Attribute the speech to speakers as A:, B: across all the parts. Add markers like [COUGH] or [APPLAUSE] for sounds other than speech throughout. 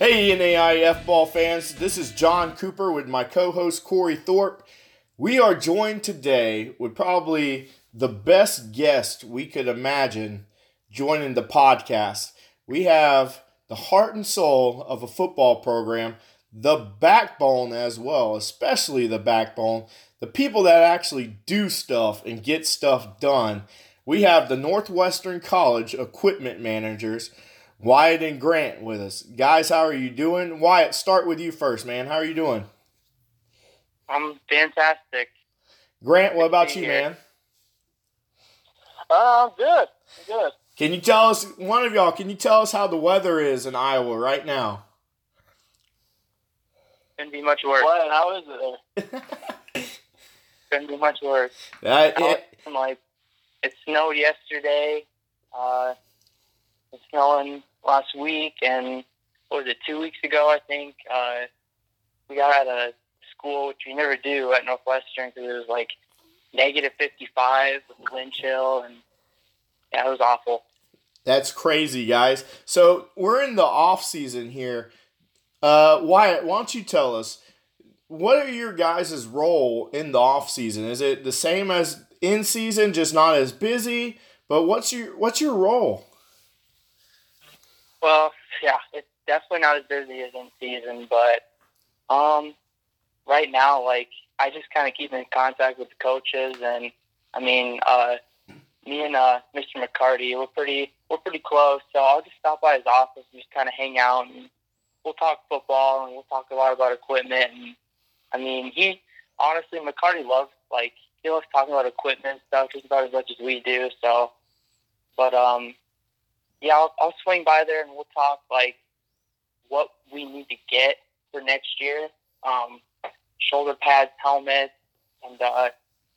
A: Hey, NAIA football fans, this is John Cooper with my co host Corey Thorpe. We are joined today with probably the best guest we could imagine joining the podcast. We have the heart and soul of a football program, the backbone as well, especially the backbone, the people that actually do stuff and get stuff done. We have the Northwestern College equipment managers, Wyatt and Grant, with us. Guys, how are you doing? Wyatt, start with you first, man. How are you doing?
B: I'm fantastic.
A: Grant, what about you,
B: here.
A: man?
C: Uh, I'm good. I'm good.
A: Can you tell us, one of y'all, can you tell us how the weather is in Iowa right now?
B: Couldn't be much worse.
C: What? How is it there? [LAUGHS]
B: Couldn't be much worse.
A: That,
B: Now,
A: it,
B: like, it snowed yesterday. Uh, it's snowing last week, and what was it? Two weeks ago, I think. Uh, we got out of school, which we never do at Northwestern, because it was like negative 55 with wind chill, and yeah, it was awful.
A: That's crazy, guys. So we're in the off season here. Uh, Wyatt, why don't you tell us what are your guys' role in the off season? Is it the same as in season, just not as busy? But what's your what's your role?
B: Well, yeah, it's definitely not as busy as in season, but um, right now, like I just kind of keep in contact with the coaches, and I mean, uh, me and uh, Mr. McCarty, we're pretty we're pretty close, so I'll just stop by his office and just kind of hang out, and we'll talk football, and we'll talk a lot about equipment, and I mean, he honestly, McCarty loves like he loves talking about equipment and stuff just about as much as we do, so. But um, yeah, I'll, I'll swing by there and we'll talk like what we need to get for next year. Um, shoulder pads, helmets, and uh,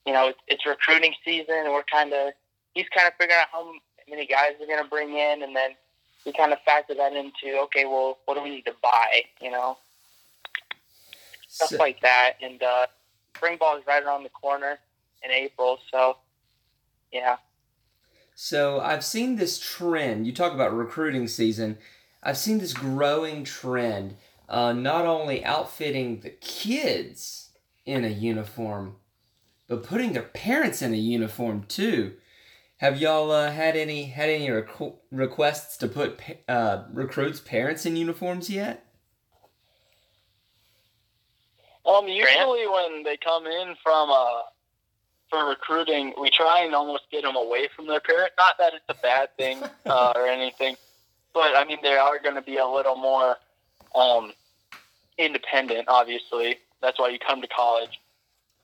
B: you know it's, it's recruiting season, and we're kind of he's kind of figuring out how many guys we're going to bring in, and then we kind of factor that into okay, well, what do we need to buy? You know, stuff
D: So-
B: like that. And uh, spring ball is right around the corner in April, so yeah.
D: So I've seen this trend. You talk about recruiting season. I've seen this growing trend, uh, not only outfitting the kids in a uniform, but putting their parents in a uniform too. Have y'all uh, had any had any requ- requests to put uh, recruits' parents in uniforms yet?
C: Um, usually when they come in from uh for recruiting, we try and almost get them away from their parent. Not that it's a bad thing [LAUGHS] uh, or anything, but I mean they are going to be a little more um independent. Obviously, that's why you come to college.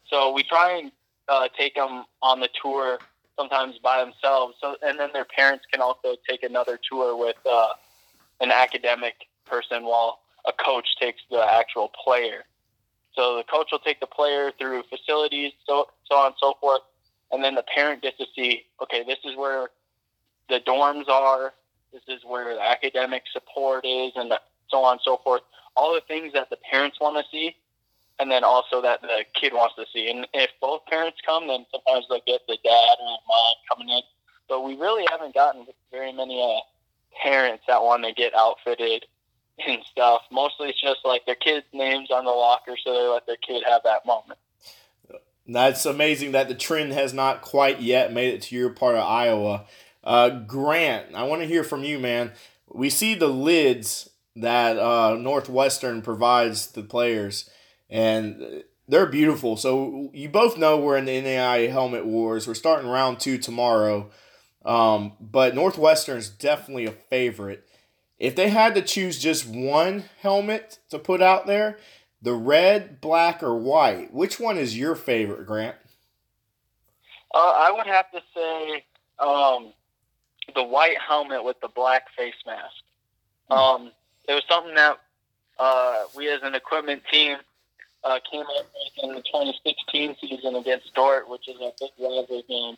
C: So we try and uh, take them on the tour sometimes by themselves. So and then their parents can also take another tour with uh, an academic person while a coach takes the actual player. So the coach will take the player through facilities, so so on and so forth, and then the parent gets to see, okay, this is where the dorms are, this is where the academic support is, and so on and so forth. All the things that the parents want to see, and then also that the kid wants to see. And if both parents come, then sometimes they'll get the dad or mom coming in. But we really haven't gotten very many uh, parents that want to get outfitted and stuff. Mostly it's just like their kids' names on the locker, so they let their kid have that moment.
A: That's amazing that the trend has not quite yet made it to your part of Iowa. Uh, Grant, I want to hear from you, man. We see the lids that uh, Northwestern provides the players, and they're beautiful. So you both know we're in the NAIA helmet wars. We're starting round two tomorrow, um, but Northwestern's definitely a favorite. If they had to choose just one helmet to put out there, the red, black, or white, which one is your favorite, Grant?
C: Uh, I would have to say um, the white helmet with the black face mask. Um, it was something that uh, we as an equipment team uh, came up with in the 2016 season against Dordt, which is a big rivalry game.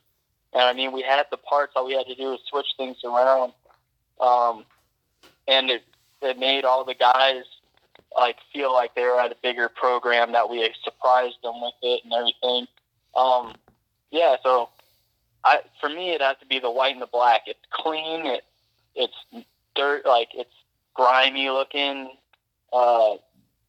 C: And I mean, we had the parts. All we had to do was switch things around, um, and it it made all the guys like feel like they were at a bigger program that we surprised them with it and everything. Um, yeah, so I for me it has to be the white and the black. It's clean. It it's dirt like it's grimy looking uh,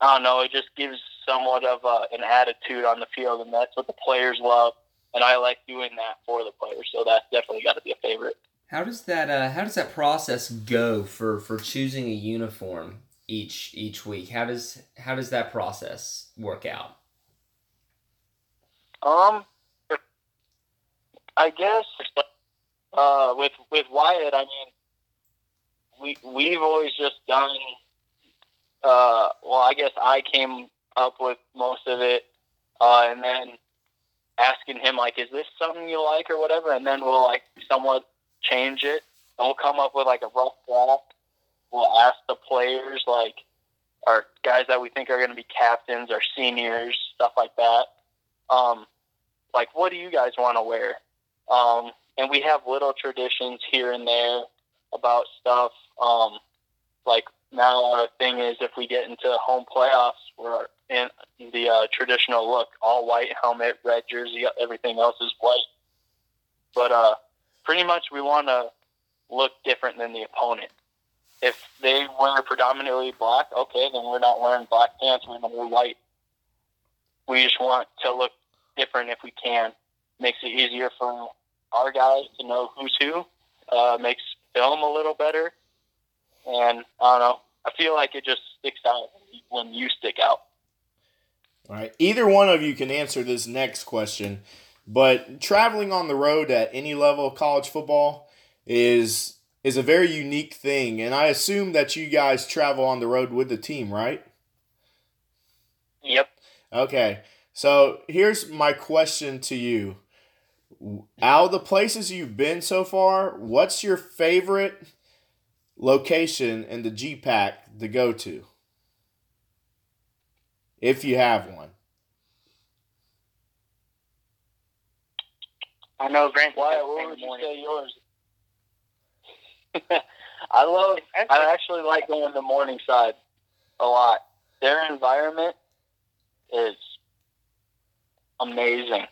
C: I don't know, it just gives somewhat of uh, an attitude on the field, and that's what the players love. And I like doing that for the players, so that's definitely got to be a favorite.
D: How does that uh, How does that process go for for choosing a uniform each each week? How does How does that process work out?
C: Um, I guess uh, with with Wyatt, I mean, we we've always just done. Uh, well, I guess I came up with most of it, uh, and then asking him like, "Is this something you like or whatever?" And then we'll like somewhat change it. And we'll come up with like a rough draft. We'll ask the players like our guys that we think are going to be captains, our seniors, stuff like that. Um, like, what do you guys want to wear? Um, and we have little traditions here and there about stuff. Um, like now, our thing is if we get into home playoffs, we're in the uh, traditional look, all white helmet, red jersey, everything else is white. But uh, pretty much, we want to look different than the opponent. If they wear predominantly black, okay, then we're not wearing black pants. We're going to wear white. We just want to look different if we can. Makes it easier for our guys to know who's who. Uh, makes film a little better. And I don't know. I feel like it just sticks out when you stick out.
A: All right. Either one of you can answer this next question, but traveling on the road at any level of college football is is a very unique thing, and I assume that you guys travel on the road with the team, right?
B: Yep.
A: Okay. So here's my question to you. Out of the places you've been so far, what's your favorite location in the GPAC to go to? If you have one.
B: I know Grant.
C: Why? What would you say yours? [LAUGHS] I love. I actually like going to the Morningside a lot. Their environment is amazing.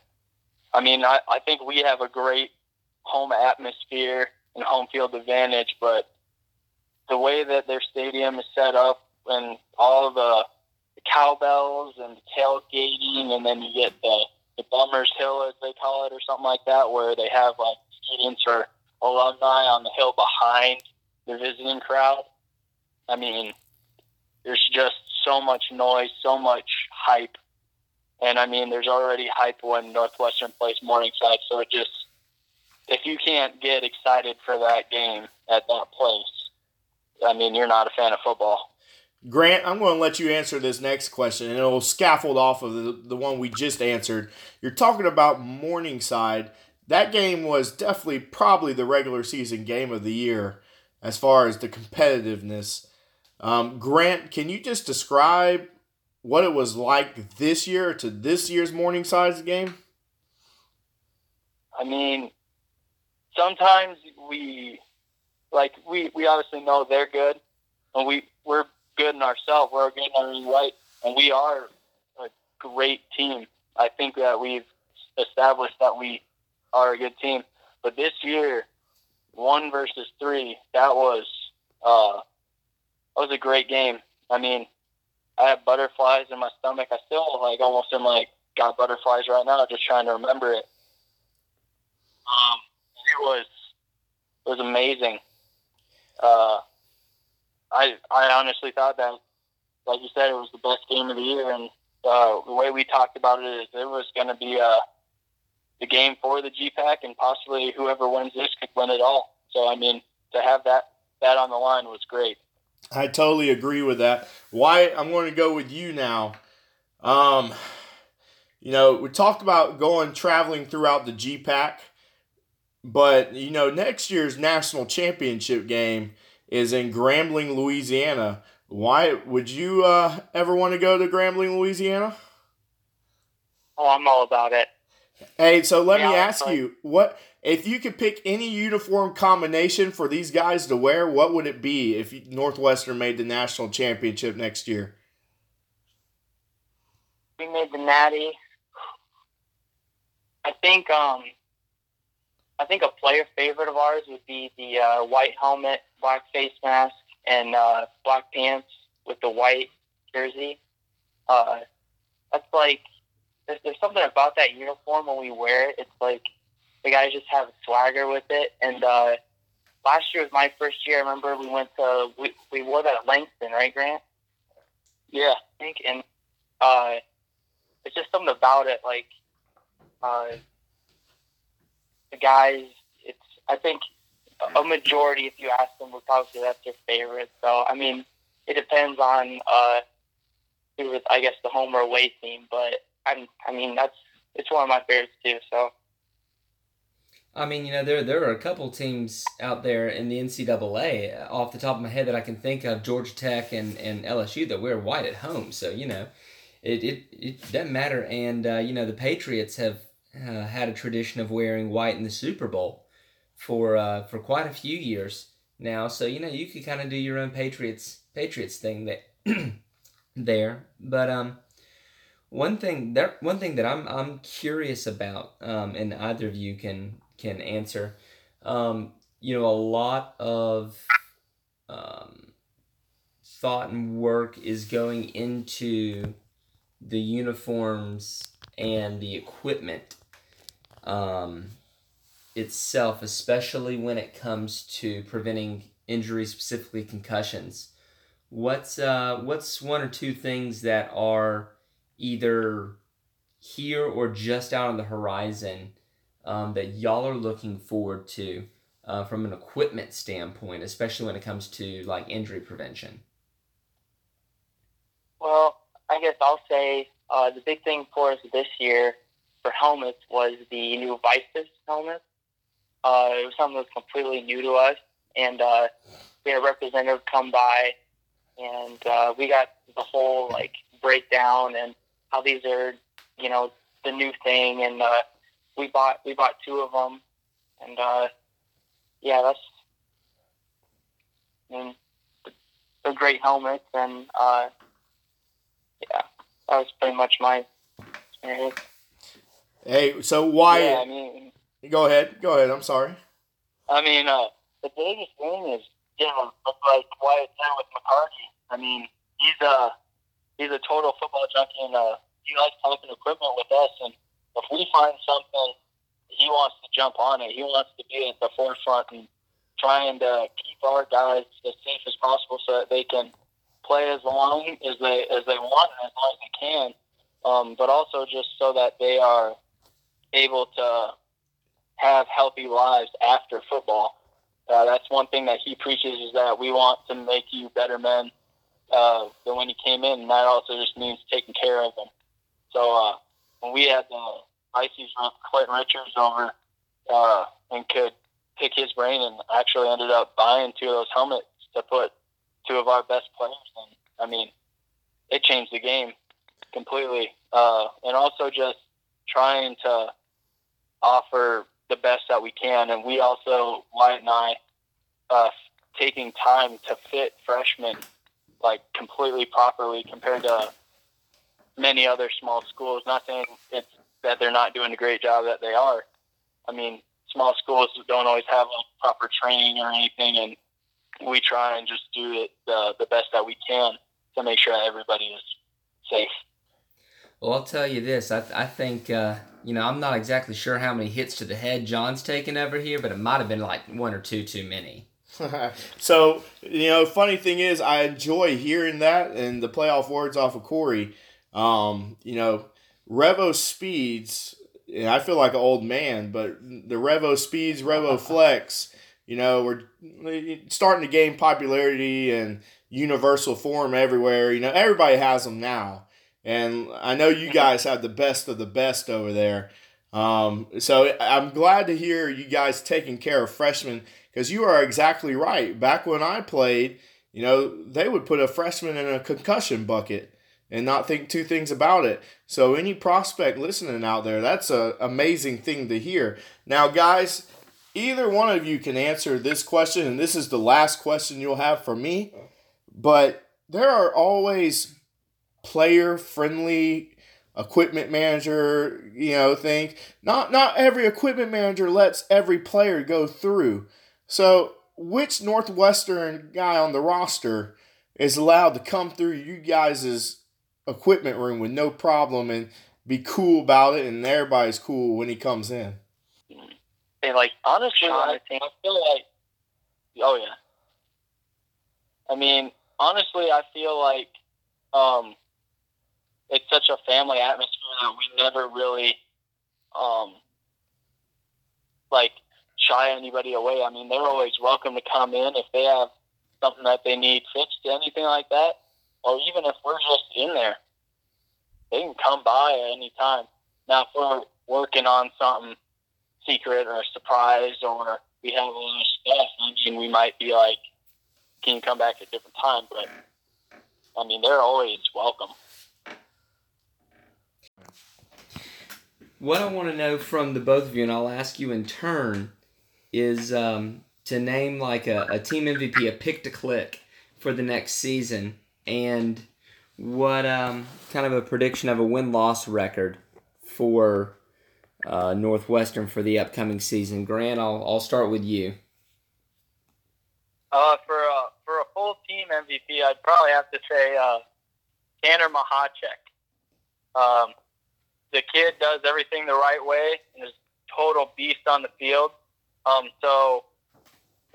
C: I mean, I, I think we have a great home atmosphere and home field advantage, but the way that their stadium is set up and all the, the cowbells and the tailgating, and then you get the, the Bummers Hill, as they call it, or something like that, where they have like students or alumni on the hill behind the visiting crowd. I mean, there's just so much noise, so much hype and I mean, there's already hype when Northwestern plays Morningside, so it just if you can't get excited for that game at that place, I mean, you're not a fan of football.
A: Grant, I'm going to let you answer this next question, and it'll scaffold off of the, the one we just answered. You're talking about Morningside. That game was definitely probably the regular season game of the year as far as the competitiveness. Um, Grant, can you just describe what it was like this year to this year's Morningside game?
C: I mean, sometimes we like we we obviously know they're good, and we we're good in ourselves. We're good in our own right, and we are a great team. I think that we've established that we are a good team. But this year, one versus three, that was uh, that was a great game. I mean, I have butterflies in my stomach. I still like almost am like got butterflies right now, just trying to remember it. Um, it was it was amazing. Uh, I I honestly thought that, like you said, it was the best game of the year, and uh, the way we talked about it is it was going to be uh, the game for the GPAC, and possibly whoever wins this could win it all. So I mean, to have that that on the line was great.
A: I totally agree with that. Wyatt, I'm going to go with you now. Um, you know, we talked about going traveling throughout the GPAC, but you know, next year's national championship game is in Grambling, Louisiana. Why would you uh, ever want to go to Grambling, Louisiana?
B: Oh, I'm all about it.
A: Hey, so let yeah, me ask you, what if you could pick any uniform combination for these guys to wear, what would it be if Northwestern made the national championship next year?
B: We made the natty. I think um I think a player favorite of ours would be the uh, white helmet, black face mask, and uh, black pants with the white jersey. Uh, that's like there's, there's something about that uniform when we wear it. It's like the guys just have swagger with it. And uh, last year was my first year. I remember we went to we, we wore that at Langston, right, Grant?
C: Yeah.
B: I think, and uh, it's just something about it. Like uh, the guys, it's I think a majority, if you ask them, would probably say that's their favorite. So I mean, it depends on uh, who was, I guess, the home or away team. But I'm, I mean, that's it's one of my favorites too. So.
D: I mean, you know, there there are a couple teams out there in the NCAA off the top of my head that I can think of, Georgia Tech and, and LSU that wear white at home. So you know, it it, it doesn't matter. And uh, you know, the Patriots have uh, had a tradition of wearing white in the Super Bowl for uh, for quite a few years now. So you know, you could kind of do your own Patriots Patriots thing that [CLEARS THROAT] there. But um, one thing that one thing that I'm I'm curious about, um, and either of you can can answer. Um, you know, a lot of um, thought and work is going into the uniforms and the equipment um, itself, especially when it comes to preventing injuries, specifically concussions. What's uh, what's one or two things that are either here or just out on the horizon um, that y'all are looking forward to uh, from an equipment standpoint, especially when it comes to like injury prevention?
B: Well, I guess I'll say uh, the big thing for us this year for helmets was the new VICIS helmet. Uh, it was something that was completely new to us, and uh, we had a representative come by, and uh, we got the whole like breakdown and how these are, you know, the new thing, and uh, we bought we bought two of them, and uh, yeah, that's I mean, they're great helmets, and uh, yeah, that was pretty much my experience.
A: Hey, so why?
C: Yeah, I mean,
A: Go ahead. Go ahead. I'm sorry.
C: I mean, uh, the biggest thing is, you know, like Wyatt said with McCarty. I mean, he's a he's a total football junkie, and uh, he likes talking equipment with us. And if we find something, he wants to jump on it. He wants to be at the forefront and trying to keep our guys as safe as possible, so that they can play as long as they as they want and as long as they can. Um, but also just so that they are able to have healthy lives after football. Uh, that's one thing that he preaches is that we want to make you better men uh, than when you came in, and that also just means taking care of them. So uh, when we had the Ices Clinton Richards over uh, and could pick his brain, and actually ended up buying two of those helmets to put two of our best players in. I mean, it changed the game completely, uh, and also just trying to offer the best that we can. And we also, Wyatt and I, uh, taking time to fit freshmen like completely properly compared to many other small schools. Not saying it's that they're not doing a great job, that they are. I mean, small schools don't always have like proper training or anything, and we try and just do it the, the best that we can to make sure that everybody is safe.
D: Well, I'll tell you this. I, I think, uh, you know, I'm not exactly sure how many hits to the head John's taken over here, but it might have been like one or two too many. [LAUGHS]
A: so you know, funny thing is, I enjoy hearing that and the playoff words off of Corey. Um, you know, Revo speeds. And I feel like an old man, but the Revo speeds, Revo [LAUGHS] flex. You know, we're starting to gain popularity and universal form everywhere. You know, everybody has them now, and I know you guys have the best of the best over there. Um, so I'm glad to hear you guys taking care of freshmen because you are exactly right. Back when I played, you know, they would put a freshman in a concussion bucket and not think two things about it. So any prospect listening out there, that's a amazing thing to hear. Now, guys, either one of you can answer this question, and this is the last question you'll have for me. But there are always player friendly equipment manager, you know, thing. Not not every equipment manager lets every player go through. So, which Northwestern guy on the roster is allowed to come through you guys' equipment room with no problem and be cool about it, and everybody's cool when he comes in.
B: They like
C: Honestly, I, I feel like, oh yeah. I mean, honestly, I feel like um, it's such a family atmosphere that we never really um, like shy anybody away. I mean, they're always welcome to come in if they have something that they need fixed, anything like that, or even if we're just in there, they can come by at any time. Now, if we're working on something secret or a surprise, or we have a lot of stuff, I mean, we might be like, "Can you come back at a different time?" But I mean, they're always welcome.
D: What I want to know from the both of you, and I'll ask you in turn, is um, to name like a, a team MVP, a pick to click for the next season, and what um, kind of a prediction of a win loss record for uh, Northwestern for the upcoming season. Grant, I'll, I'll start with you.
C: Uh, for a for a full team MVP, I'd probably have to say uh, Tanner Mahacek. Um, the kid does everything the right way and is total beast on the field. Um, so,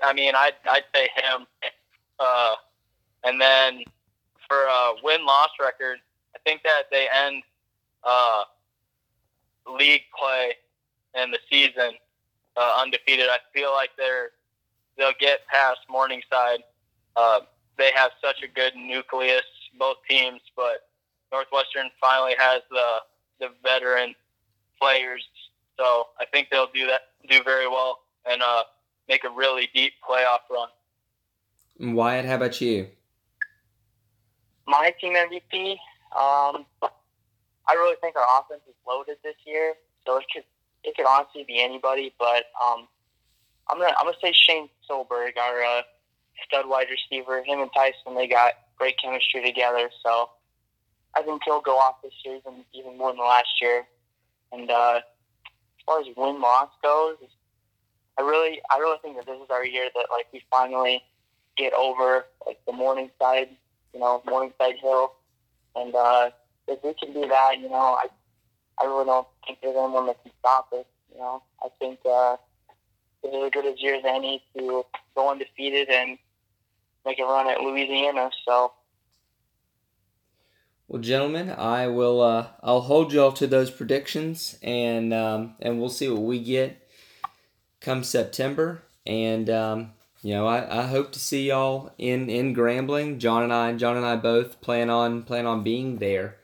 C: I mean, I'd I'd say him. Uh, and then for a win loss record, I think that they end uh, league play and the season uh, undefeated. I feel like they're they'll get past Morningside. Uh, they have such a good nucleus, both teams, but Northwestern finally has the the veteran players, so I think they'll do that do very well and uh, make a really deep playoff run.
D: Wyatt, how about you?
B: my team MVP. Um, I really think our offense is loaded this year, so it could it could honestly be anybody. But um, I'm gonna I'm gonna say Shane Solberg, our uh, stud wide receiver. Him and Tyson, they got great chemistry together. So I think he'll go off this season even more than last year. And uh, as far as win loss goes, I really I really think that this is our year that like we finally get over like the Morningside you know, Morningside Hill. And uh, if we can do that, you know, I I really don't think there's anyone that can stop us. You know, I think uh, this is as good a year as any to go undefeated and make a run at Louisiana. So.
D: Well, gentlemen, I will. Uh, I'll hold y'all to those predictions, and um, and we'll see what we get come September. And um, you know, I, I hope to see y'all in, in Grambling. John and I, John and I both plan on plan on being there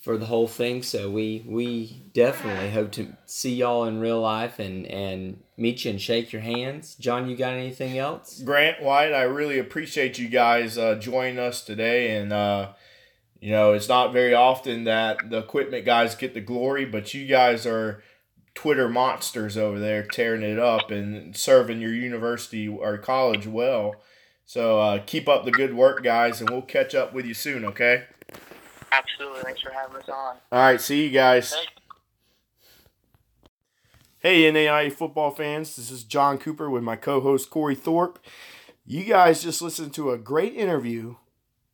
D: for the whole thing. So we we definitely hope to see y'all in real life and and meet you and shake your hands. John, you got anything else?
A: Grant Wyatt, I really appreciate you guys uh, joining us today, and uh, you know it's not very often that the equipment guys get the glory, but you guys are Twitter monsters over there tearing it up and serving your university or college well. So uh, keep up the good work, guys, and we'll catch up with you soon, okay?
B: Absolutely. Thanks for having us on.
A: All right. See you guys. Hey, NAIA football fans. This is John Cooper with my co host, Corey Thorpe. You guys just listened to a great interview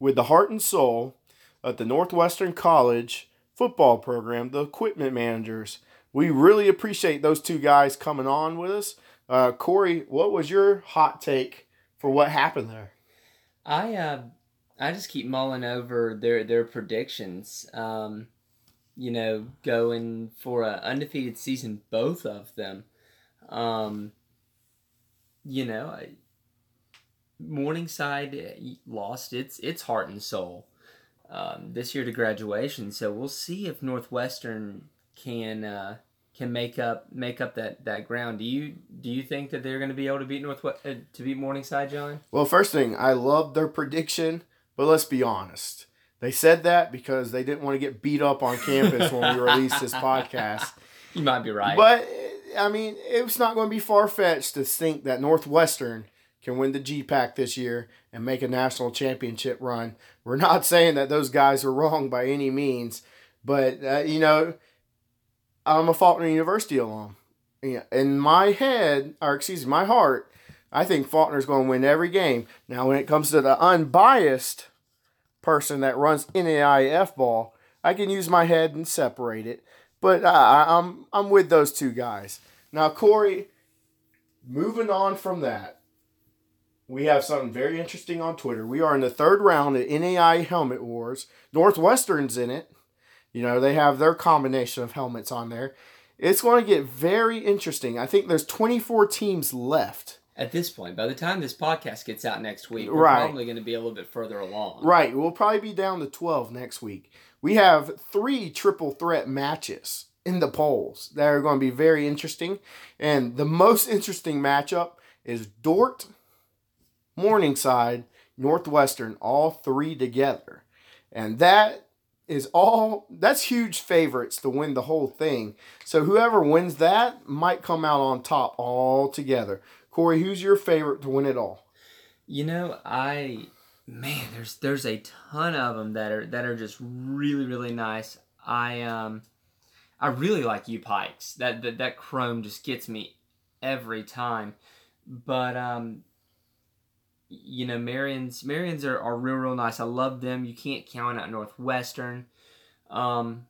A: with the heart and soul of the Northwestern College football program, the equipment managers we really appreciate those two guys coming on with us. Uh, Corey, what was your hot take for what happened there?
D: I uh, I just keep mulling over their their predictions. Um, you know, going for an undefeated season, both of them. Um, you know, I, Morningside lost its its heart and soul um, this year to graduation. So we'll see if Northwestern can uh, can make up make up that, that ground. Do you do you think that they're going to be able to beat Northwest uh, to beat Morningside, John?
A: Well, first thing, I love their prediction, but let's be honest. They said that because they didn't want to get beat up on campus when we released this [LAUGHS] podcast.
D: You might be right.
A: But I mean, it's not going to be far fetched to think that Northwestern can win the GPAC this year and make a national championship run. We're not saying that those guys are wrong by any means, but uh, you know, I'm a Faulkner University alum. In my head, or excuse me, my heart, I think Faulkner's going to win every game. Now, when it comes to the unbiased
E: person that runs NAIA football, I can use my head and separate it. But I, I'm I'm with those two guys. Now, Corey, moving on from that, we have something very interesting on Twitter. We are in the third round of NAIA Helmet Wars. Northwestern's in it. You know, they have their combination of helmets on there. It's going to get very interesting. I think there's 24 teams left.
D: At this point, by the time this podcast gets out next week, we're
E: Right.
D: probably going to be a little bit further along.
E: Right, we'll probably be down to 12 next week. We have three triple threat matches in the polls that are going to be very interesting. And the most interesting matchup is Dordt, Morningside, Northwestern, all three together. And that is all that's huge favorites to win the whole thing. So whoever wins that might come out on top all together. Corey, who's your favorite to win it all?
D: You know, I man, there's there's a ton of them that are that are just really really nice. I um I really like U Pikes. That that that chrome just gets me every time. But um you know, Marian's Marian's are, are real real nice. I love them. You can't count out Northwestern. Um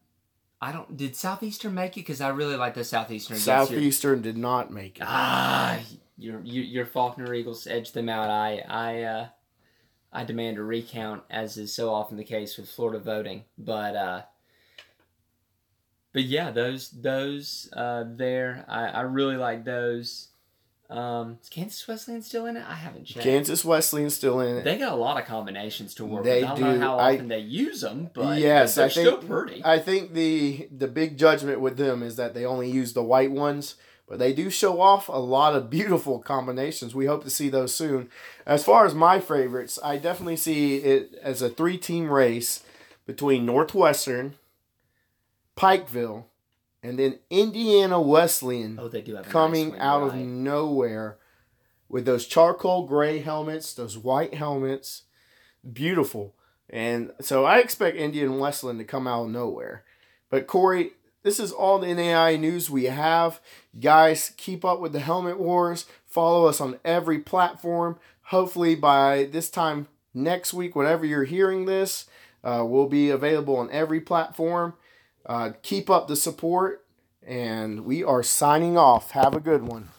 D: I don't did Southeastern make it because I really like the Southeastern. against your-
E: Southeastern did not make it.
D: Ah, your your, your Faulkner Eagles edged them out. I I uh, I demand a recount, as is so often the case with Florida voting. But uh, but yeah, those those uh, there, I, I really like those. Um, is Kansas Wesleyan still in it? I haven't checked.
E: Kansas Wesleyan's still in it.
D: They got a lot of combinations to work
E: They
D: with. I don't
E: do.
D: know how
E: I-
D: often they use them, but
E: yes,
D: they're
E: I think
D: still pretty.
E: I think the the big judgment with them is that they only use the white ones, but they do show off a lot of beautiful combinations. We hope to see those soon. As far as my favorites, I definitely see it as a three team race between Northwestern, Pikeville, and then Indiana Wesleyan
D: oh, they do have a nice
E: coming out of nowhere with those charcoal gray helmets, those white helmets. Beautiful. And so I expect Indiana Wesleyan to come out of nowhere. But Corey, this is all the NAIA news we have. Guys, keep up with the Helmet Wars. Follow us on every platform. Hopefully, by this time next week, whenever you're hearing this, uh, we'll be available on every platform. Uh, keep up the support, and we are signing off. Have a good one.